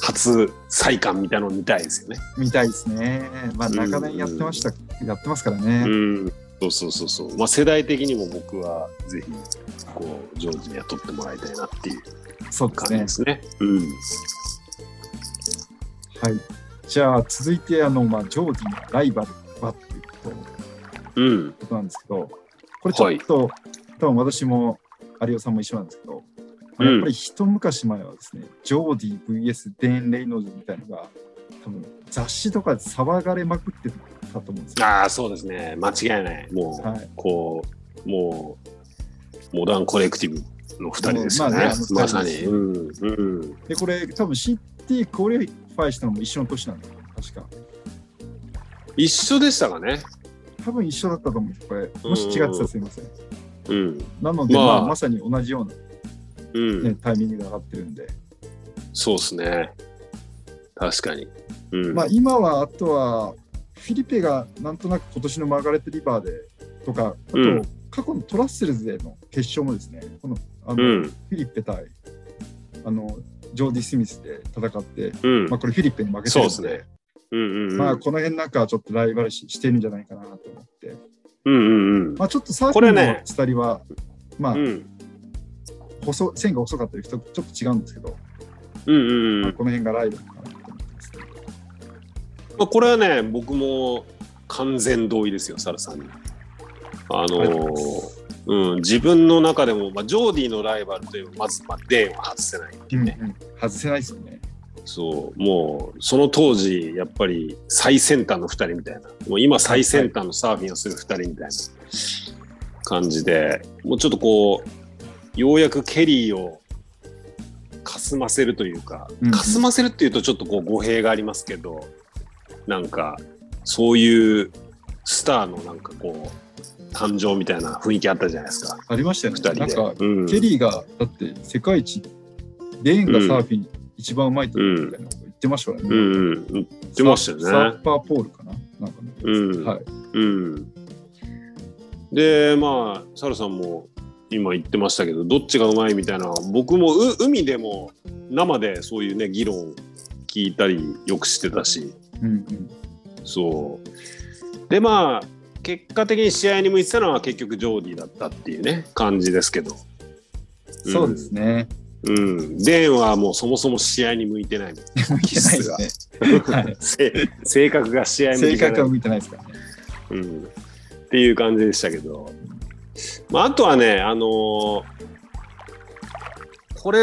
初再感みたいなのを見たいですよね。見たいですね。まあ、長年やってました、やってますからね。うん、そうそうそうそう。まあ世代的にも僕はぜひこうジョーディには取ってもらいたいなっていうそうですね感じで。すね。うん。はい。じゃあ、続いて、あの、まあ、ジョーディのライバルはっていう。ことなんですけど、これちょっと、多分私も有オさんも一緒なんですけど、まあやっぱり一昔前はですね、ジョーディ VS デーン・レイノーズみたいなのが、多分雑誌とかで騒がれまくってたと思うんですよ。ああそうですね。間違いない。もう、はい。こうもうモダンコレクティブの二人ですよね。まあねまさに。うんうん。で、これ、多分 CT qualify したのも一緒の年なんだよ、確か。一緒でしたかね。多分一緒だったと思うんです、これ。もし違ってたらすいません。うん。なので、まあまあ、まさに同じような、うん。ね、タイミングで上がってるんで。そうですね。確かに。うん。まあ、今はあとはフィリペがなんとなく今年のマーガレット・リバーでとか、あと、うん過去のトラッセルズでの決勝もですね、このあの、うん。フィリペ対あのジョーディ・スミスで戦って、うんまあ、。これフィリペに負けてるんで、そうですねうんうんうん。まあ、この辺なんかはちょっとライバル視してるんじゃないかなと思って。うんうんまあ、ちょっとサーフィンのこれね伝りは、まあうん。うん細線が細かったりとちょっと違うんですけど、うんうんうんまあこの辺がライバルかなと思ってますね。まあ、これはね、僕も完全同意ですよ、サルさんに。あのーうん、自分の中でも、まあ、ジョーディのライバルというまず、まあ、デーンは外せないっていうね、うん外せないですよね。そうもうその当時やっぱり最先端の2人みたいなもう今最先端のサーフィンをする2人みたいな感じでもうちょっとこうようやくケリーをかすませるというか、うんかすませるっていうとちょっとこう語弊がありますけどなんかそういうスターのなんかこう誕生みたいな雰囲気あったじゃないですかありましたよ2ね。人で。なんか、うんケリーが、だって世界一、レーンがサーフィン一番うまいとみたいなこと言ってましたからね。うんうん言ってましたよね。サーパーポールかな？なんかね。うんはい。うん、でまあサルさんも今言ってましたけどどっちがうまいみたいな僕もう海でも生でそういうね議論聞いたりよくしてたしうんうん。そうでまあ結果的に試合に向いてたのは結局ジョーディだったっていうね感じですけど、うんそうですね。うん、デーンはもうそもそも試合に向いてない向いてないですね。はい。せ性格が試合に向いてない性格は向いてないですからね。うん、っていう感じでしたけど、まあ、あとはね、あのーこれ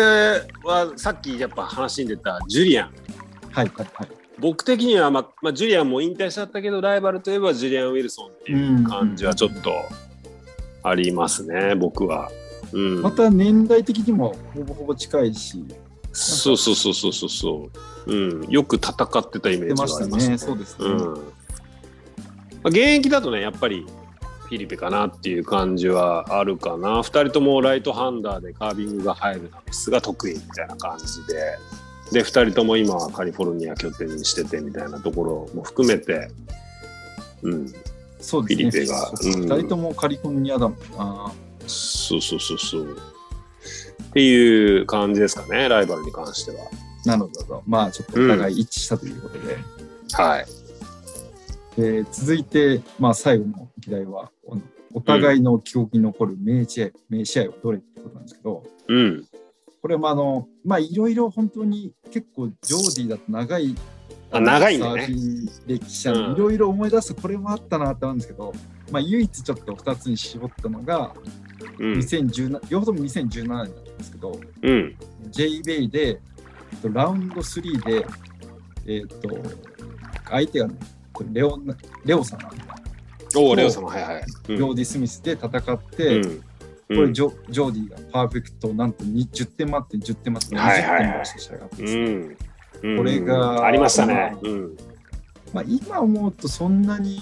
はさっきやっぱ話に出たジュリアンはいはいはい。僕的には、まあまあ、ジュリアンも引退しちゃったけどライバルといえばジュリアン・ウィルソンっていう感じはちょっとありますね、僕は。うん、また年代的にもほぼほぼ近いし、そうそうそうそうそうそう、うん、よく戦ってたイメージがあります。ね。そうですね。うん。まあ、現役だとねやっぱりフィリペかなっていう感じはあるかな。2人ともライトハンダーでカービングが入るナビスが得意みたいな感じで。で2人とも今はカリフォルニア拠点にしててみたいなところも含めて、うん、そうですね。フィリペが。二うん。人ともカリフォルニアだもんな。そうそうそうそう。っていう感じですかねライバルに関しては。なるほど。まあちょっとお互い一致したということで。はい、えー続いて、まあ最後の議題は、おお互いの記憶に残る名試合、名試合はどれってことなんですけど、うん。これもあの、まあいろいろ本当に結構ジョーディーだと長いあ長いね。サーフィン歴史いろいろ思い出すとこれもあったなって思うんですけど、まあ唯一ちょっと2つに絞ったのが、うん。2017両方とも2017年なんですけど、うん。J ベイで、えっとラウンド3で、えっと、相手が、ね、レオンレオさんなんだおおレオ様はいはい。うん。ヨーディ・スミスで戦って、うん。これジョジョーディがパーフェクトなんとに10点満点10点満点20はいはいはい点出した試合があってうですねんうんこれがありましたね。うんまあ、今思うとそんなに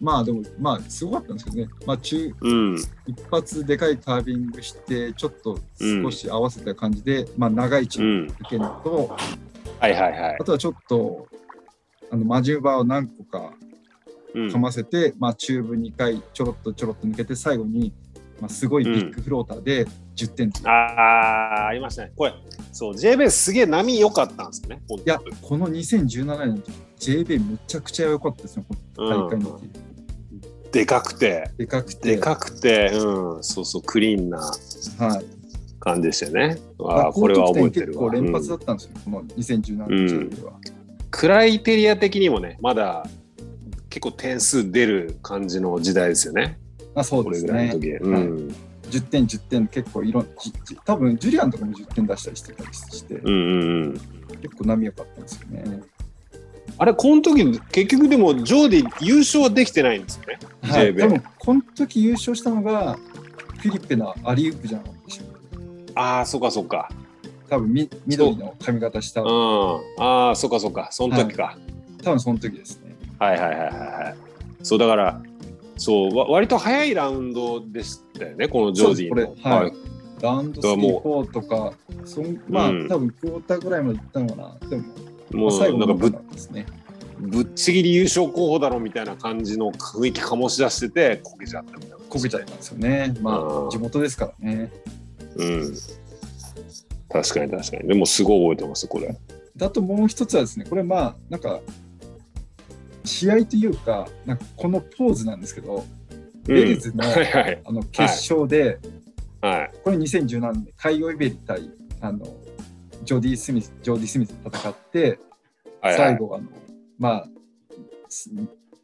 まあでもまあすごかったんですけどね、まあ、中うん。一発でかいカービングしてちょっと少し合わせた感じで、まあ、長い位置うん。に受けるのと、はいはいはい。あ。とはちょっとあのマジューバーを何個かうん。かませて、まあ、チューブ2回ちょろっとちょろっと抜けて最後に、まあ、すごいビッグフローターで10点とああありましたね。これそう J ベースすげえ波良かったんですよね。いや、この2017年の時 JB めちゃくちゃ良かったですよ、この大会の時。でかくてでかくて。でかくて、うん、そうそうクリーンなはい。感じでしたよね。ああ高これは覚えてるわ。結構連発だうんったんですよ、この2017年。クライテリア的にもねまだ結構点数出る感じの時代ですよね。あそうですね。ぐらいの時。うはいん10点、10点、結構いろ多分ジュリアンとかも10点出したりしてたりして、うんうんうん。結構波良かったんですよね。あれ、この時結局でも、ジョーディ優勝はできてないんですよね？はい。多分この時優勝したのが、フィリペのアリウープじゃなかったでしょ。ああ、そっかそっか。多分み緑の髪型した、うん。多ああ、そっかそっか。その時か。分その時ですね。はい、はい、はいはいはい。そう、だから、そう、わ割と早いラウンドでしたよね、このジョーディの。そうですこれはいラウンドだからも3、4とか、そんまあ、うん多分クォーターぐらいまで行ったのかな。でも、もう最後のなんかぶですね。ぶっちぎり優勝候補だろみたいな感じの雰囲気醸し出してて、こけちゃったみたいな。こけちゃったんですよね。まうんあ、地元ですからね。うん。確かに確かに。でも、すごい覚えてます、これ。であともう一つはですね、これまあ、なんか、試合というか、なんかこのポーズなんですけど、ベルズの,、はいはい。あの決勝で、はい。これ2017年カイオイベリ対あのジョディ・スミスジョディ・スミスと戦って、はいはい最後あのまあ、す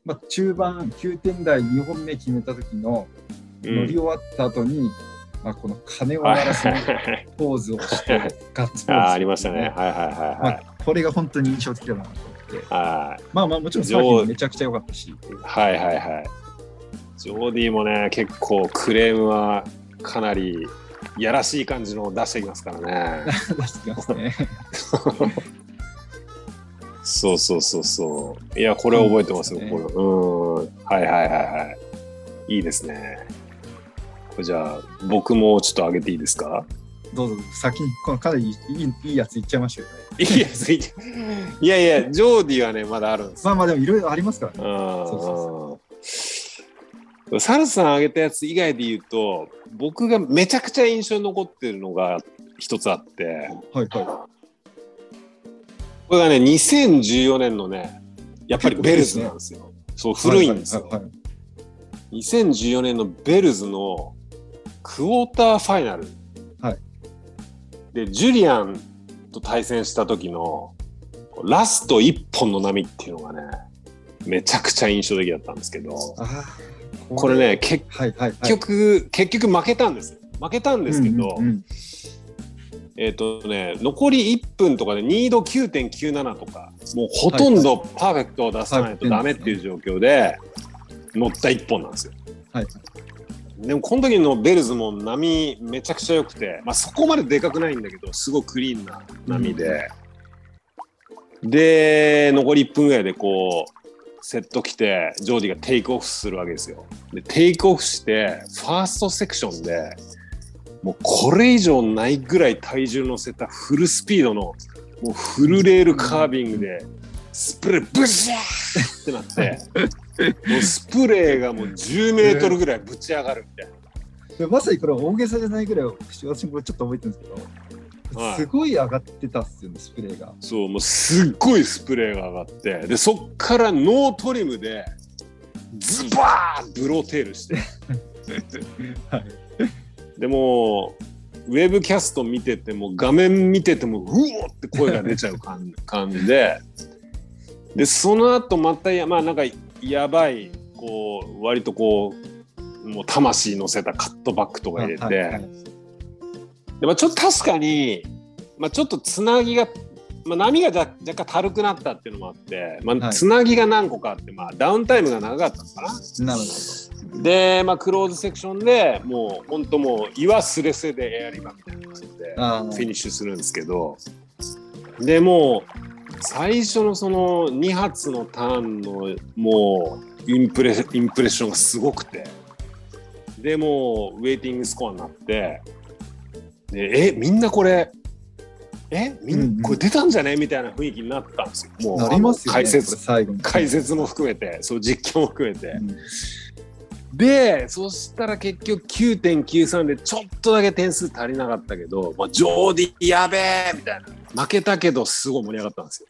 まあ、中盤9点台2本目決めた時のうん乗り終わった後に、まあ、この鐘を鳴はいらすはいはいポーズをしてガッツポーズあーありましたね。はいはいはいまはい。あ、これが本当に印象的だなとてはいまあまあもちろんサーフィンもめちゃくちゃ良かったしはいはいはい。ジョーディもね、結構クレームはかなりやらしい感じの出してきますからね。出してきますね。そうそうそうそう。いや、これ覚えてますよ。そうこれうん。はいはいはいはい。いいですね。これじゃあ、僕もちょっと上げていいですか？どうぞ先にこのかなりいいいいやつ言っちゃいましたよね。いいやついていやいや、ジョーディはね、まだあるんですよ。まあまあでもいろいろありますからね。うんサルさん挙げたやつ以外で言うと僕がめちゃくちゃ印象に残ってるのが一つあってはいはこれがね2014年のねやっぱりベルズなんですよ。そうい。古いんですよ。はいはいはい2014年のベルズのクォーターファイナル、はいでジュリアンと対戦した時のラスト1本の波っていうのがねめちゃくちゃ印象的だったんですけどこれね結局、結局負けたんですよ。負けたんですけど、えっ、とね残り1分とかで2度9.97とかもうほとんどパーフェクトを出さないとダメっていう状況で乗った1本なんですよでもこの時のベルズも波めちゃくちゃ良くて、まあ、そこまででかくないんだけどすごいクリーンな波で、で残り1分ぐらいでこうセット来てジョーディがテイクオフするわけですよ。でテイクオフしてファーストセクションでもうこれ以上ないぐらい体重乗せたフルスピードのもうフルレールカービングでスプレーブシャーってなってもうスプレーがもう10メートルぐらいぶち上がるみたいな。でまさにこれは大げさじゃないぐらい私もちょっと覚えてるんですけど、はいすごい上がってたっすよねスプレーが。そうもうすっごいスプレーが上がってでそっから no trim でズバーン blow tail してはい でもウェブキャスト見てても画面見ててもうおって声が出ちゃう感感じででその後またやまあなんかやばいこう割とこうもう魂乗せたカットバックとか入れて、はいはい。はいでまあ、ちょっと確かに、まあ、ちょっとつなぎが、まあ、波が若若干軽くなったっていうのもあって、まあ、はい。つなぎが何個かあって、まあ、ダウンタイムが長かったのかな。なるほで、まあ、クローズセクションでもう本当もう岩すれすれでエアリバみたいな感じでフィニッシュするんですけど。でもう最初のその2発のターンのもうインプレインプレッションがすごくてでもうウェイティングスコアになってでえみんなこれえみんうんうんこれ出たんじゃね？みたいな雰囲気になったんですよ。もう。解説。解説も含めてそう実況も含めて。うんでそしたら結局9.93でちょっとだけ点数足りなかったけど、まあ、ジョーディやべえみたいな負けたけどすごい盛り上がったんですよ。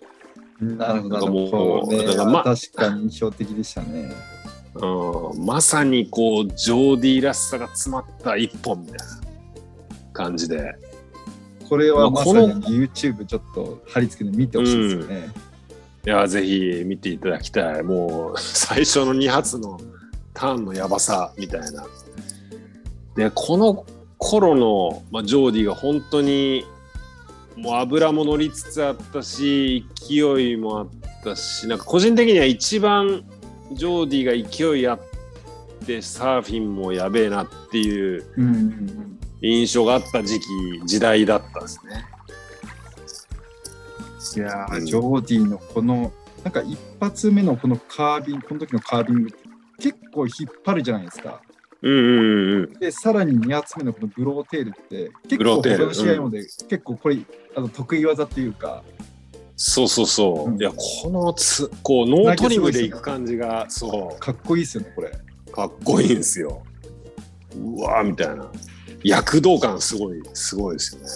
なるほど。なんかもうからま確かに印象的でしたね。うん、まさにこうジョーディらしさが詰まった一本みたいな感じでこれはまさに YouTube ちょっと貼り付けて見てほしいですよね。いやぜひ見ていただきたいもう最初の2発のターンのやばさみたいな。でこの頃の、まあ、ジョーディが本当にもう油も乗りつつあったし勢いもあったしなんか個人的には一番ジョーディが勢いあってサーフィンもやべえなっていう。印象があった時期時代だったですね。いやー、うんジョーディのこの、なんか一発目のこのカービング、この時のカービングって結構引っ張るじゃないですか。うんうんうんで、さらに2発目のこのブローテールって、結構他の試合もで、結構これ、あの得意技っていうか、そうそうそう。うんいやこのつこうノートリムでいく感じがそうかっこいいですよね、これ。かっこいいんですよ。うわーみたいな。躍動感すごい、すごいですよね。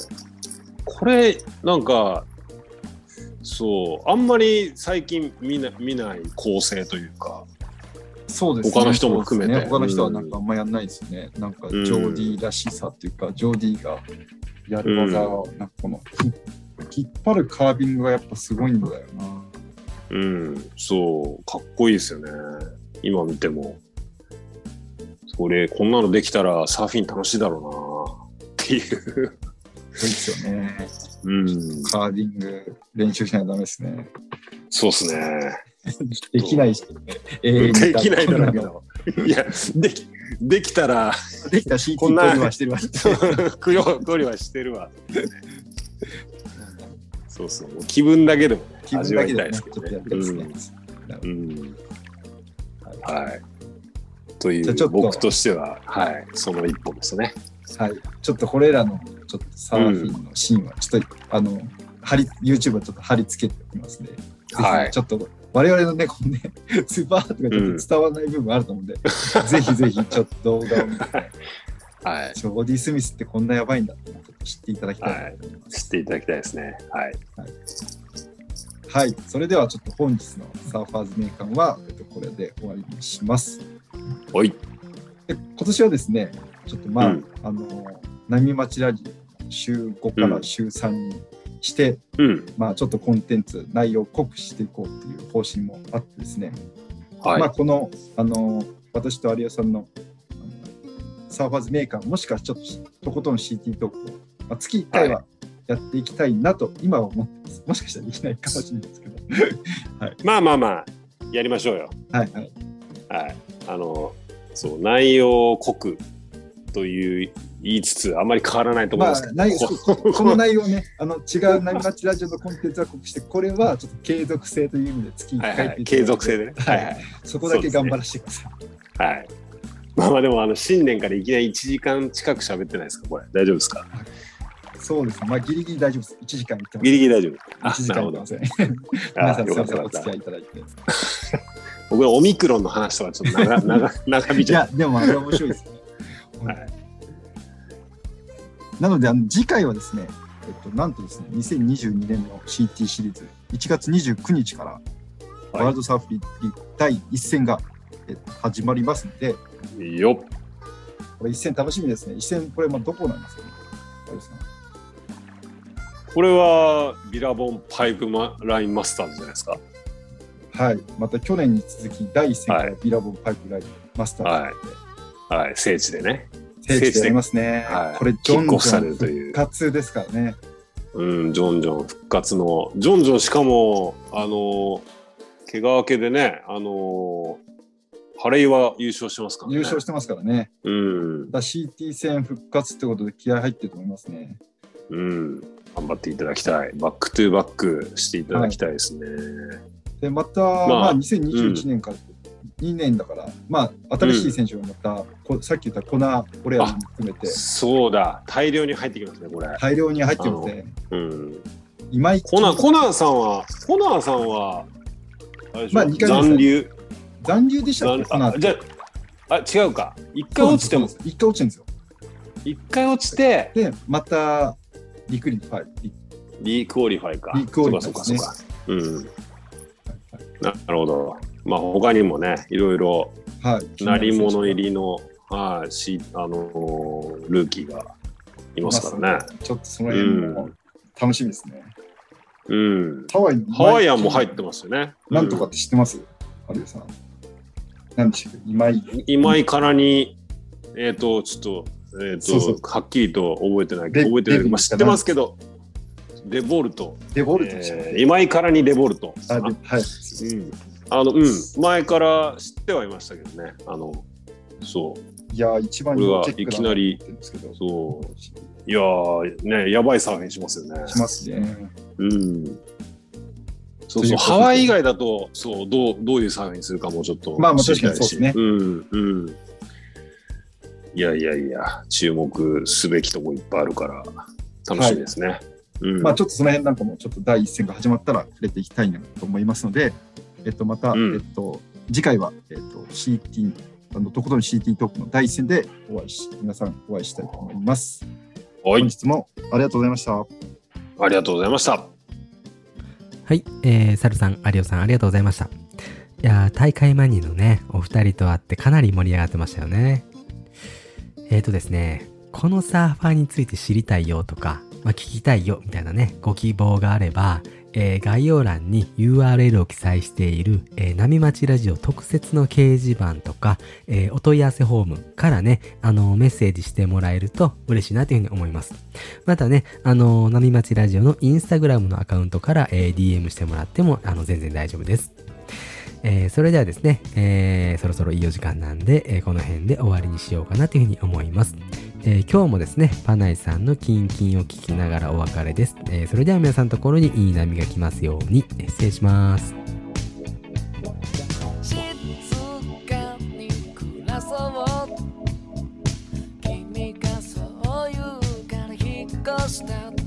これ、なんか、そう、あんまり最近見な見ない構成というか、そうですね。他の人も含めてね他の人はなんかあんまやんないですよね。なんかジョーディーらしさっていうか、ジョーディーがやる技を、なんかこのひ引っ張るカービングがやっぱすごいんだよな。うん、そう、かっこいいですよね。今見ても。それ、こんなのできたらサーフィン楽しいだろうなっていう。すごいですよね。うん、カービング練習しないとダメですね。そうっすね。できないし、ね、永遠にできないだろうけど。いや、でき、できたら、できた CT こんなはしてるわ。供養、ごりはしてるわ。そうそう、もう気分だけでもね、気分だけでね、たいですけちょっとやどね。りたいですね。うん。うんはいはい。という僕としては、はい、その一歩ですね。はい、ちょっとこれらのちょっとサーフィンのシーンはちょっと、あの貼り YouTube はちょっと貼り付けておきますね。はいちょっと我々のねこうねスーパーとかちょっと伝わらない部分あると思うんで、ぜひぜひちょっと動画を見て、はい。ジョーディ・スミスってこんなやばいんだって知っていただきたいなと思います。知っていただきたいですね。はい。はい、それではちょっと本日のサーファーズ名鑑は、えっと、これで終わりにします。おい。で今年はですね、ちょっとまあ、うんあの、波町ラジオ週5から週3にして、うん。まあちょっとコンテンツ、内容を濃くしていこうっていう方針もあってですね、はい。まあこの、あの、私と有吉さんのサーファーズメーカー、もしかちょっととことん CT トークを、まあ、月1回はやっていきたいなと今は思ってます。もしかしたらできないかもしれないですけど。まあまあまあ、やりましょうよ。はいはい。はい。あの、そう、内容濃くという言いつつ、あまり変わらないと思いまますけど。あ内容こここの内容ね、あの違う波町ラジオのコンテンツは濃くして、これはちょっと継続性という意味で月1はいはい。継続性でね。ははいいはい。そこだけ頑張らせてください。はい。まあまあでも、あの、新年からいきなり1時間近く喋ってないですかこれ。大丈夫ですか？そうですね。まあギリギリ大丈夫です。1時間いってます。ギリギリ大丈夫。あ1時、間いってま。せ ん。皆あさん、すいません、お付き合いいただいて。僕はオミクロンの話とかちょっと長長長引いいちゃや、でもあれ面白いですね。う。はい。なので、あの次回はですね、えっと、なんとですね、2022年の CT シリーズ、1月29日から、ワールドサーフリー第1戦が、えっと、始まりますので、よっ。これ1戦楽しみですね。1戦、これ、まあ、どこなんですかね？これはビラボンパイプマラインマスターズじゃないですか。はい。また去年に続き、第1戦かはいらビラボンパイプラインマスターズで、はい、聖地でね。聖地でやりますね。はいこれ、ジョンジョン復活ですからね。うん、ジョンジョン復活の。ジョンジョンしかも、あの、怪我明けでね、あの、ハレイは優勝してますからね。優勝してますからね。うん、だ CT 戦復活ってことで気合入ってると思いますね。うん。頑張っていただきたい。 back to back していただきたいですね。で、また、あまあ、2021年から2年だから、まあ、新しい選手がまた、こさっき言ったコナー・オレアも含めて、そうだ、大量に入ってきますね、これ。大量に入ってるので、うん。今井コナー、コナーさんは、コナーさんは、まあ二回残留。残留でしたっけ、あじゃあ、あ、違うか。一回落ちても、そうなんです一回落ちてるんですよ。一回落ちて、で、また、 requalify。リ requalifyか。 requalify そうか、そうか、そうか。うん。ななるほど。まあ、他にもね、いろいろ、はい。鳴り物入りの、はい、し、あのールーキーがいますからね。ちょっとその辺も楽しみですね。うん。ハワイのハワイアンも入ってますよね。なんとかって知ってます？有吉さん。なんでしたっけ？今井。うん今井からに、えっ、と、ちょっと、えっ、とそうそうはっきりと覚えてないレ覚えてな？いまあ、知ってますけど、レボルト。デボルトえー今井からにレボルト。はい。うん。あの、うん。前から知ってはいましたけどね。あの、そう。いやー、一番こいきなりそう。いやー、ね、やばいサーフィンしますよね。しますね。うん。そうそう、ハワイ以外だと、そう、どう、どういうサーフィンするかもちょっとまあ。確かにそうですねうん、うん。いやいやいや、注目すべきとこいっぱいあるから、楽しみですね。うん。まあちょっとその辺なんかもちょっと第一戦が始まったら触れていきたいなと思いますので、えっとまた、うんえっと次回はえっと CT あのとことん CT トークの第一戦でお会いし皆さんお会いしたいと思います。はい本、日もありがとうございました。ありがとうございました。はい、えー、サルさん、有オさん、ありがとうございました。いやー大会前にのね、お二人と会ってかなり盛り上がってましたよね。えーとですね、このサーファーについて知りたいよとか、まあ、聞きたいよみたいなね、ご希望があれば、えー概要欄に URL を記載している、えー波町ラジオ特設の掲示板とか、えーお問い合わせフォームからね、あのメッセージしてもらえると嬉しいなというふうに思います。またね、あの波町ラジオのインスタグラムのアカウントから、えー DM してもらっても、あの、全然大丈夫です。えーそれではですね、えーそろそろいいお時間なんで、えーこの辺で終わりにしようかなというふうに思います。えー今日もですね、パナイさんのキンキンを聞きながらお別れです。えーそれでは皆さんのところにいい波が来ますように、失礼します。静かに暮らそう君がそう言うから引っ越した